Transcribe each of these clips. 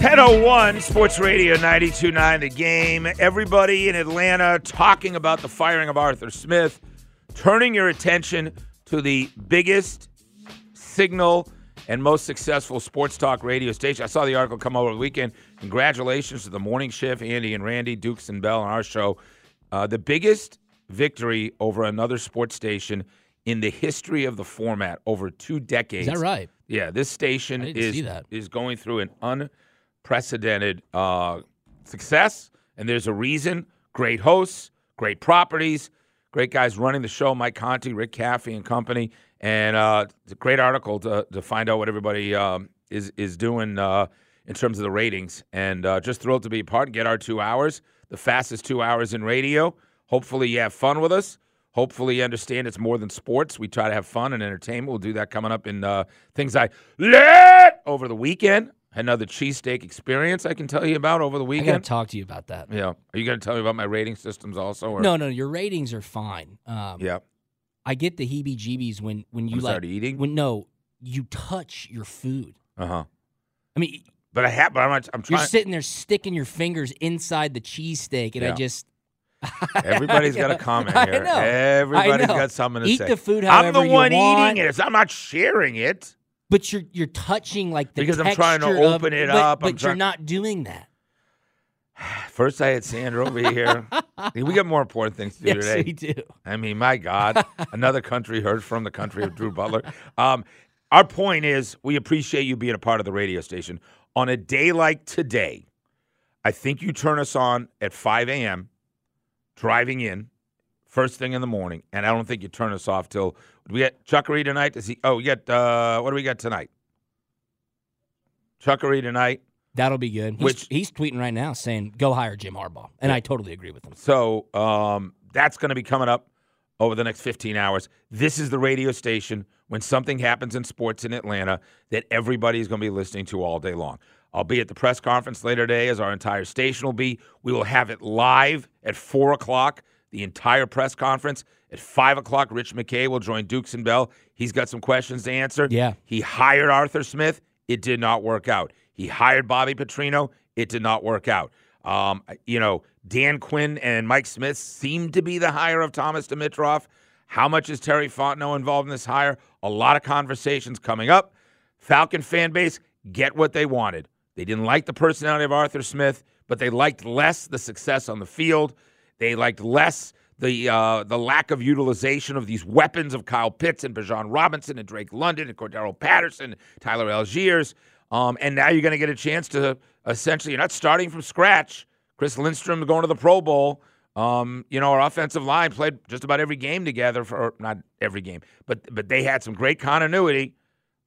1001 Sports Radio 929 The Game. Everybody in Atlanta talking about the firing of Arthur Smith, turning your attention to the biggest signal and most successful sports talk radio station. I saw the article come over the weekend. Congratulations to the morning shift, Andy and Randy, Dukes and Bell on our show. Uh, the biggest victory over another sports station in the history of the format over two decades. Is that right? Yeah, this station is is going through an unprecedented uh, success, and there's a reason. Great hosts, great properties, great guys running the show. Mike Conti, Rick Caffey, and company, and uh, it's a great article to to find out what everybody um, is is doing uh, in terms of the ratings. And uh, just thrilled to be a part and get our two hours, the fastest two hours in radio. Hopefully, you have fun with us. Hopefully, you understand it's more than sports. We try to have fun and entertainment. We'll do that coming up in uh, things I learned over the weekend. Another cheesesteak experience I can tell you about over the weekend. I got to talk to you about that. yeah. Are you going to tell me about my rating systems also? Or? No, no, your ratings are fine. Um, Yeah. I get the heebie-jeebies when when you I'm like sorry, eating? when no, you touch your food. Uh huh. I mean, But I have. But I'm, not- I'm trying. you're sitting there sticking your fingers inside the cheesesteak, and I just Everybody's got a comment I here. know. Everybody's got something to Eat say. Eat the food I'm the one eating it. I'm not sharing it. But you're you're touching like the Because I'm trying to texture of- open it but- up. But I'm you're not doing that. First, I had Sandra over here. we got more important things to do today. Yes, today. we do. I mean, my God, another country heard from the country of Drew Butler. Um, our point is, we appreciate you being a part of the radio station. On a day like today, I think you turn us on at 5 a.m., driving in, first thing in the morning, and I don't think you turn us off till we get Chuckery tonight. Does he? Oh, we got uh, what do we got tonight? Chuckery tonight. That'll be good. He's, Which- he's tweeting right now saying, "Go hire Jim Harbaugh," and I totally agree with him. So um, that's going to be coming up over the next 15 hours. This is the radio station when something happens in sports in Atlanta that everybody is going to be listening to all day long. I'll be at the press conference later today, as our entire station will be. We will have it live at 4 o'clock, the entire press conference. At 5 o'clock, Rich McKay will join Dukes and Bell. He's got some questions to answer. Yeah. He hired Arthur Smith. It did not work out. He hired Bobby Petrino. It did not work out. Um, you know, Dan Quinn and Mike Smith seem to be the hire of Thomas Dimitroff. How much is Terry Fontenot involved in this hire? A lot of conversations coming up. Falcon fan base get what they wanted. They didn't like the personality of Arthur Smith, but they liked less the success on the field. They liked less the uh, the lack of utilization of these weapons of Kyle Pitts and Bijan Robinson and Drake London and Cordarrelle Patterson, Tyler Allgeier. Um, and now you're going to get a chance to essentially, you're not starting from scratch. Chris Lindstrom going to the Pro Bowl. Um, you know, our offensive line played just about every game together for not every game, but but they had some great continuity.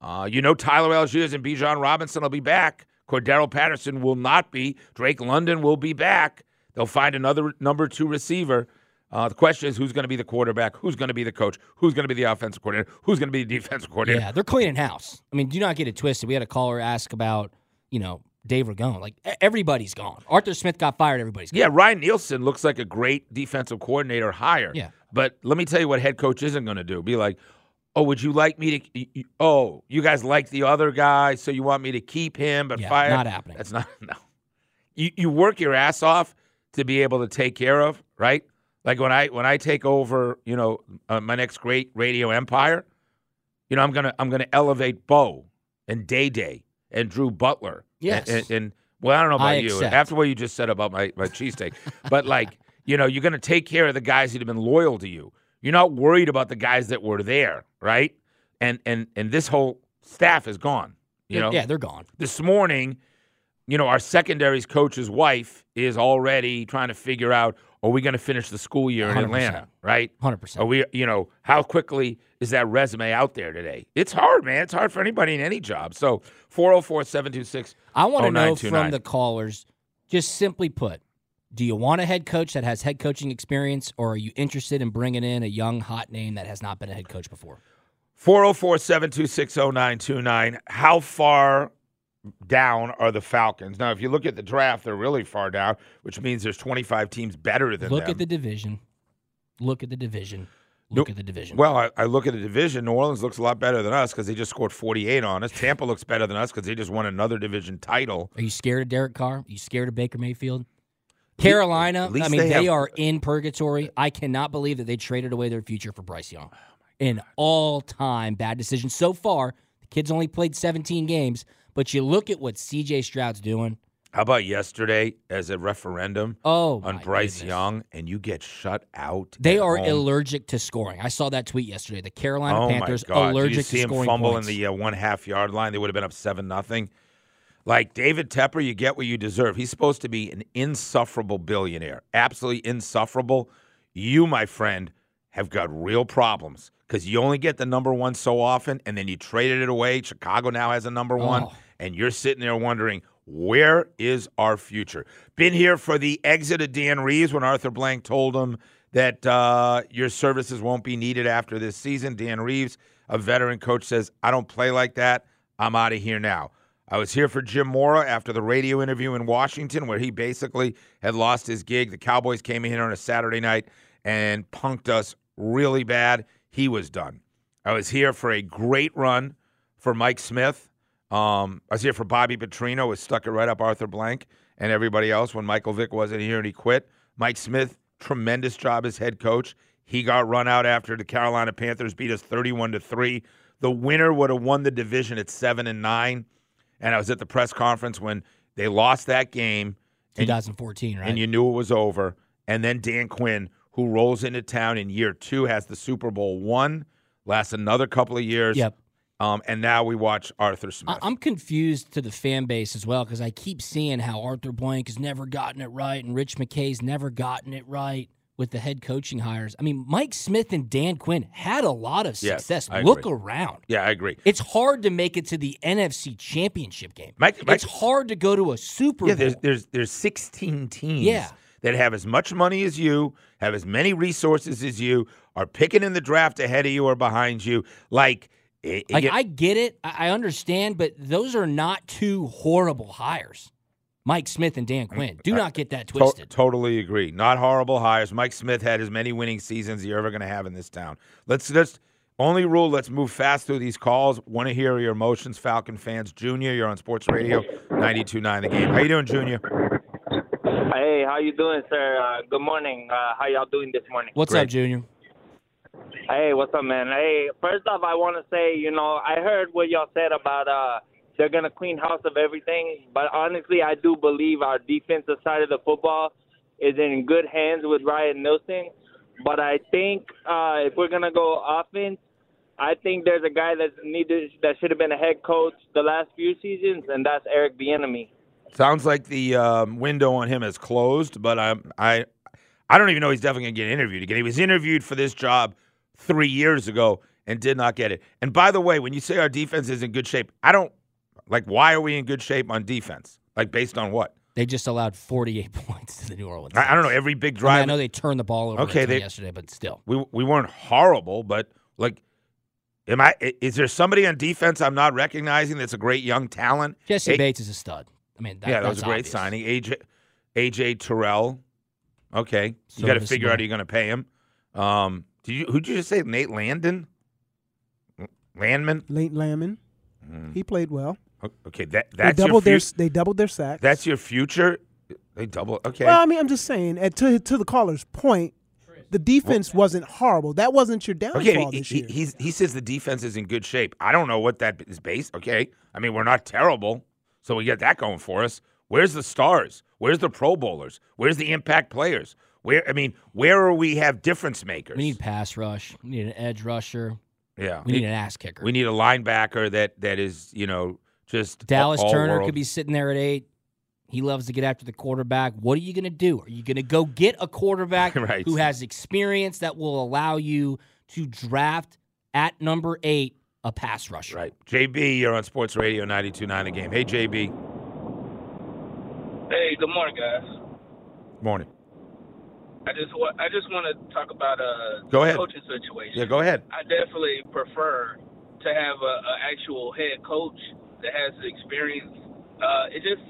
Uh, you know, Tyler Allgeier and Bijan Robinson will be back. Cordarrelle Patterson will not be. Drake London will be back. They'll find another number two receiver. Uh, the question is who's going to be the quarterback? Who's going to be the coach? Who's going to be the offensive coordinator? Who's going to be the defensive coordinator? Yeah, they're cleaning house. I mean, do not get it twisted. We had a caller ask about, you know, Dave Ragone. Like everybody's gone. Arthur Smith got fired. Everybody's gone. Yeah, Ryan Nielsen looks like a great defensive coordinator hire. Yeah. But let me tell you what head coach isn't going to do. Be like, oh, would you like me to? Oh, you guys like the other guy, so you want me to keep him but Yeah, fire? not happening. That's not no. You you work your ass off to be able to take care of right. Like when I when I take over, you know, uh, my next great radio empire, you know, I'm gonna I'm gonna elevate Bo and Day Day and Drew Butler. Yes. And, and, and well, I don't know about I you. accept. After what you just said about my, my cheesesteak. but like, you know, you're gonna take care of the guys that have been loyal to you. You're not worried about the guys that were there, right? And and and this whole staff is gone. You know, yeah, they're gone. this morning, you know, our secondaries coach's wife is already trying to figure out are we going to finish the school year in 100%. Atlanta, right? 100%. Are we, you know, how quickly is that resume out there today? It's hard, man. It's hard for anybody in any job. So 404 726 I want to know from the oh callers, just simply put, do you want a head coach that has head coaching experience, or are you interested in bringing in a young hot name that has not been a head coach before? 404 726 0929. How far down are the Falcons? Now, if you look at the draft, they're really far down, which means there's 25 teams better than them. Look them. at the division. Look at the division. look at the division. Well, I, I look at the division. New Orleans looks a lot better than us because they just scored 48 on us. Tampa looks better than us because they just won another division title. Are you scared of Derek Carr? Are you scared of Baker Mayfield? Carolina, I mean, they they, have- are in purgatory. I cannot believe that they traded away their future for Bryce Young. Oh An all time bad decision. So far, the kid's only played 17 games, but you look at what CJ Stroud's doing. How about yesterday as a referendum Oh, on Bryce goodness. Young, and you get shut out? They are home? allergic to scoring. I saw that tweet yesterday. The Carolina oh Panthers my God! allergic Did you see to him fumble points. in the uh, one half yard line? They would have been up seven nothing. Like David Tepper, you get what you deserve. He's supposed to be an insufferable billionaire, absolutely insufferable. You, my friend, have got real problems because you only get the number one so often, and then you traded it away. Chicago now has a number one, Oh. and you're sitting there wondering where is our future. Been here for the exit of Dan Reeves when Arthur Blank told him that uh, your services won't be needed after this season. Dan Reeves, a veteran coach, says, "I don't play like that. I'm out of here now." I was here for Jim Mora after the radio interview in Washington, where he basically had lost his gig. The Cowboys came in here on a Saturday night and punked us really bad. He was done. I was here for a great run for Mike Smith. Um, I was here for Bobby Petrino, who stuck it right up Arthur Blank and everybody else when Michael Vick wasn't here and he quit. Mike Smith, tremendous job as head coach. He got run out after the Carolina Panthers beat us 31 to 3. The winner would have won the division at 7 and 9. And I was at the press conference when they lost that game and 2014, right? and you knew it was over. And then Dan Quinn, who rolls into town in year two, has the Super Bowl one, lasts another couple of years. Yep. Um, and now we watch Arthur Smith. I- I'm confused to the fan base as well because I keep seeing how Arthur Blank has never gotten it right and Rich McKay's never gotten it right with the head coaching hires. I mean, Mike Smith and Dan Quinn had a lot of success. I Look around. yeah, I agree. It's hard to make it to the NFC Championship game. Mike- Mike- it's hard to go to a Super Yeah, Bowl. there's there's there's 16 teams Yeah. That have as much money as you, have as many resources as you, are picking in the draft ahead of you or behind you. Like, it, like you- I get it, I understand, but those are not two horrible hires. Mike Smith and Dan Quinn. Do not get that to- twisted. totally agree. Not horrible hires. Mike Smith had as many winning seasons as you're ever going to have in this town. Let's let's only rule. Let's move fast through these calls. Want to hear your emotions, Falcon fans. Junior, you're on Sports Radio 92.9 The Game. How you doing, Junior? Hey, how you doing, sir? Uh, good morning. Uh, how y'all doing this morning? What's Great. up, Junior? Hey, what's up, man? Hey, first off, I want to say, you know, I heard what y'all said about uh, they're gonna clean house of everything, but honestly, I do believe our defensive side of the football is in good hands with Ryan Nielsen. But I think uh, if we're gonna go offense, I think there's a guy that needed that should have been a head coach the last few seasons, and that's Eric Bieniemy. Sounds like the um, window on him is closed, but I'm, I I don't even know he's definitely going to get interviewed again. He was interviewed for this job three years ago and did not get it. And by the way, when you say our defense is in good shape, I don't like. Why are we in good shape on defense? Like based on what? They just allowed 48 points to the New Orleans. I, I don't know. Every big I, mean, drive. I know they turned the ball over Okay, they- yesterday, but still. we we weren't horrible, but like, am I? i- Is there somebody on defense I'm not recognizing that's a great young talent? Jessie Bates is a stud. I mean, that, yeah, that was a great obvious. signing. AJ AJ Terrell. Okay, you got to figure Serviceable. out how you're going to pay him. Um, did you? Who'd you just say? Nate Landon. Landman. Late Lamon, he played well. Okay, that They that's your doubled their future. they doubled their sacks. That's your future. They double. Okay. Well, I mean, I'm just saying. At, to to the caller's point, the defense wasn't horrible. That wasn't your downfall Okay, he, this he, year. he's, he says the defense is in good shape. I don't know what that is based. Okay, I mean we're not terrible, so we get that going for us. Where's the stars? Where's the Pro Bowlers? Where's the impact players? Where I mean, where are we have difference makers? We need pass rush. We need an edge rusher. yeah, We need an ass kicker. we need a linebacker that that is you know just Dallas all Turner could be sitting there at eight. He loves to get after the quarterback. What are you going to do? Are you going to go get a quarterback Right. who has experience that will allow you to draft at number eight a pass rusher? right. JB, you're on Sports Radio 92.9 The Game. Hey JB, Hey, good morning, guys. morning. I just wa- I just want to talk about uh Go ahead. coaching situation. Yeah, go ahead. I definitely prefer to have a, a actual head coach that has the experience. Uh, it just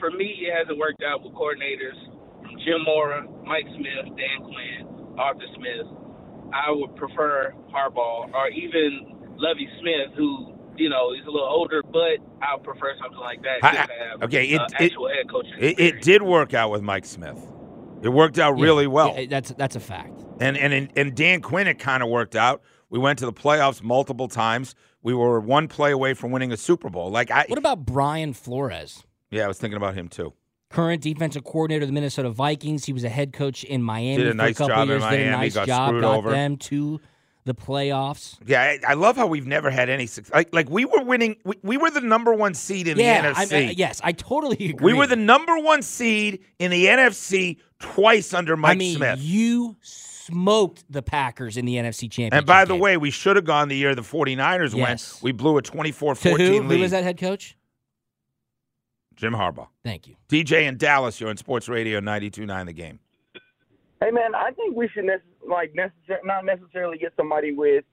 for me, it hasn't worked out with coordinators from Jim Mora, Mike Smith, Dan Quinn, Arthur Smith. I would prefer Harbaugh or even Lovie Smith, who you know is a little older, but I prefer something like that. I- just to have, okay, it- uh, it- head coaching. It, it did work out with Mike Smith. It worked out really well. yeah, that's that's a fact. And and and Dan Quinn, it kind of worked out. We went to the playoffs multiple times. We were one play away from winning a Super Bowl. Like I, What about Brian Flores? yeah, I was thinking about him too. Current defensive coordinator of the Minnesota Vikings. He was a head coach in Miami Did a for nice a couple job in years. Did Miami, a nice got job. screwed Got over. them to the playoffs. Yeah, I, I love how we've never had any success. Like, like we were winning. We, we were the number one seed in yeah, the NFC. I- uh, yes, I totally agree. we were the number one seed in the NFC twice under Mike I mean, Smith. you smoked the Packers in the NFC Championship. and by the game. way, we should have gone the year the 49ers Yes. went. We blew a 24 14 who? lead. Who was that head coach? Jim Harbaugh. Thank you. DJ in Dallas, you're on Sports Radio 92.9 The Game. Hey man, I think we should like necessar- not necessarily get somebody with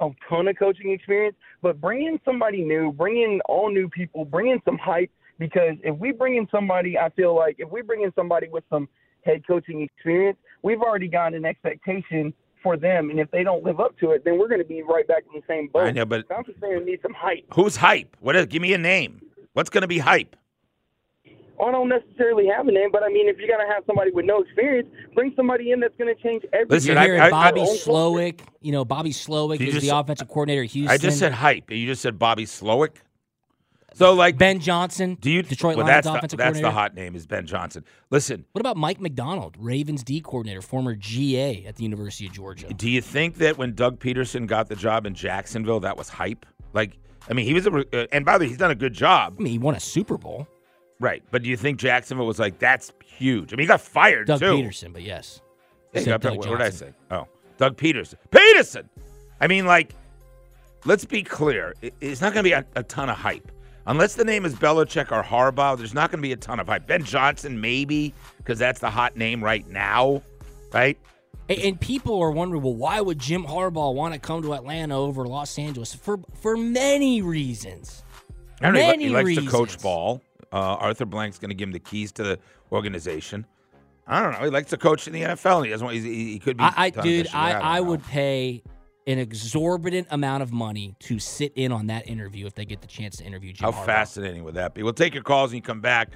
a ton of coaching experience, but bring in somebody new, bring in all new people, bring in some hype. Because if we bring in somebody, I feel like if we bring in somebody with some head coaching experience, we've already got an expectation for them, and if they don't live up to it, then we're going to be right back in the same boat. I know, but I'm just saying, we need some hype. who's hype? What is? Give me a name. What's going to be hype? I don't necessarily have a name, but I mean, if you're going to have somebody with no experience, bring somebody in that's going to change everything. Listen, You're I- hearing I- I- Bobby I- Slowik. You know, Bobby Slowik You is just- the offensive coordinator at Houston. I just said hype. And you just said Bobby Slowik. So like, Ben Johnson. do you Detroit well, Lions that's the, offensive that's the hot name is Ben Johnson. Listen, What about Mike Macdonald, Ravens D coordinator, former GA at the University of Georgia? do you think that when Doug Pederson got the job in Jacksonville, that was hype? Like, I mean, he was a, uh, and by the way, he's done a good job, I mean, he won a Super Bowl. Right? But do you think Jacksonville was like, that's huge? I mean, he got fired Doug too. Pederson, but yes. Got- Doug what did I say? Oh, Doug Pederson. Pederson. I mean, like, let's be clear. It- It's not going to be a, a ton of hype. Unless the name is Belichick or Harbaugh, there's not going to be a ton of hype. Ben Johnson, maybe, because that's the hot name right now, right? And, and people are wondering, well, why would Jim Harbaugh want to come to Atlanta over Los Angeles? For for many reasons. I don't know. He, li- he likes reasons. to coach ball. Uh, Arthur Blank's going to give him the keys to the organization. I don't know. He likes to coach in the NFL. And he doesn't want. He, he could be. I, I dude, year. I, I would pay an exorbitant amount of money to sit in on that interview if they get the chance to interview Jim How Harbaugh. fascinating would that be? We'll take your calls and you come back.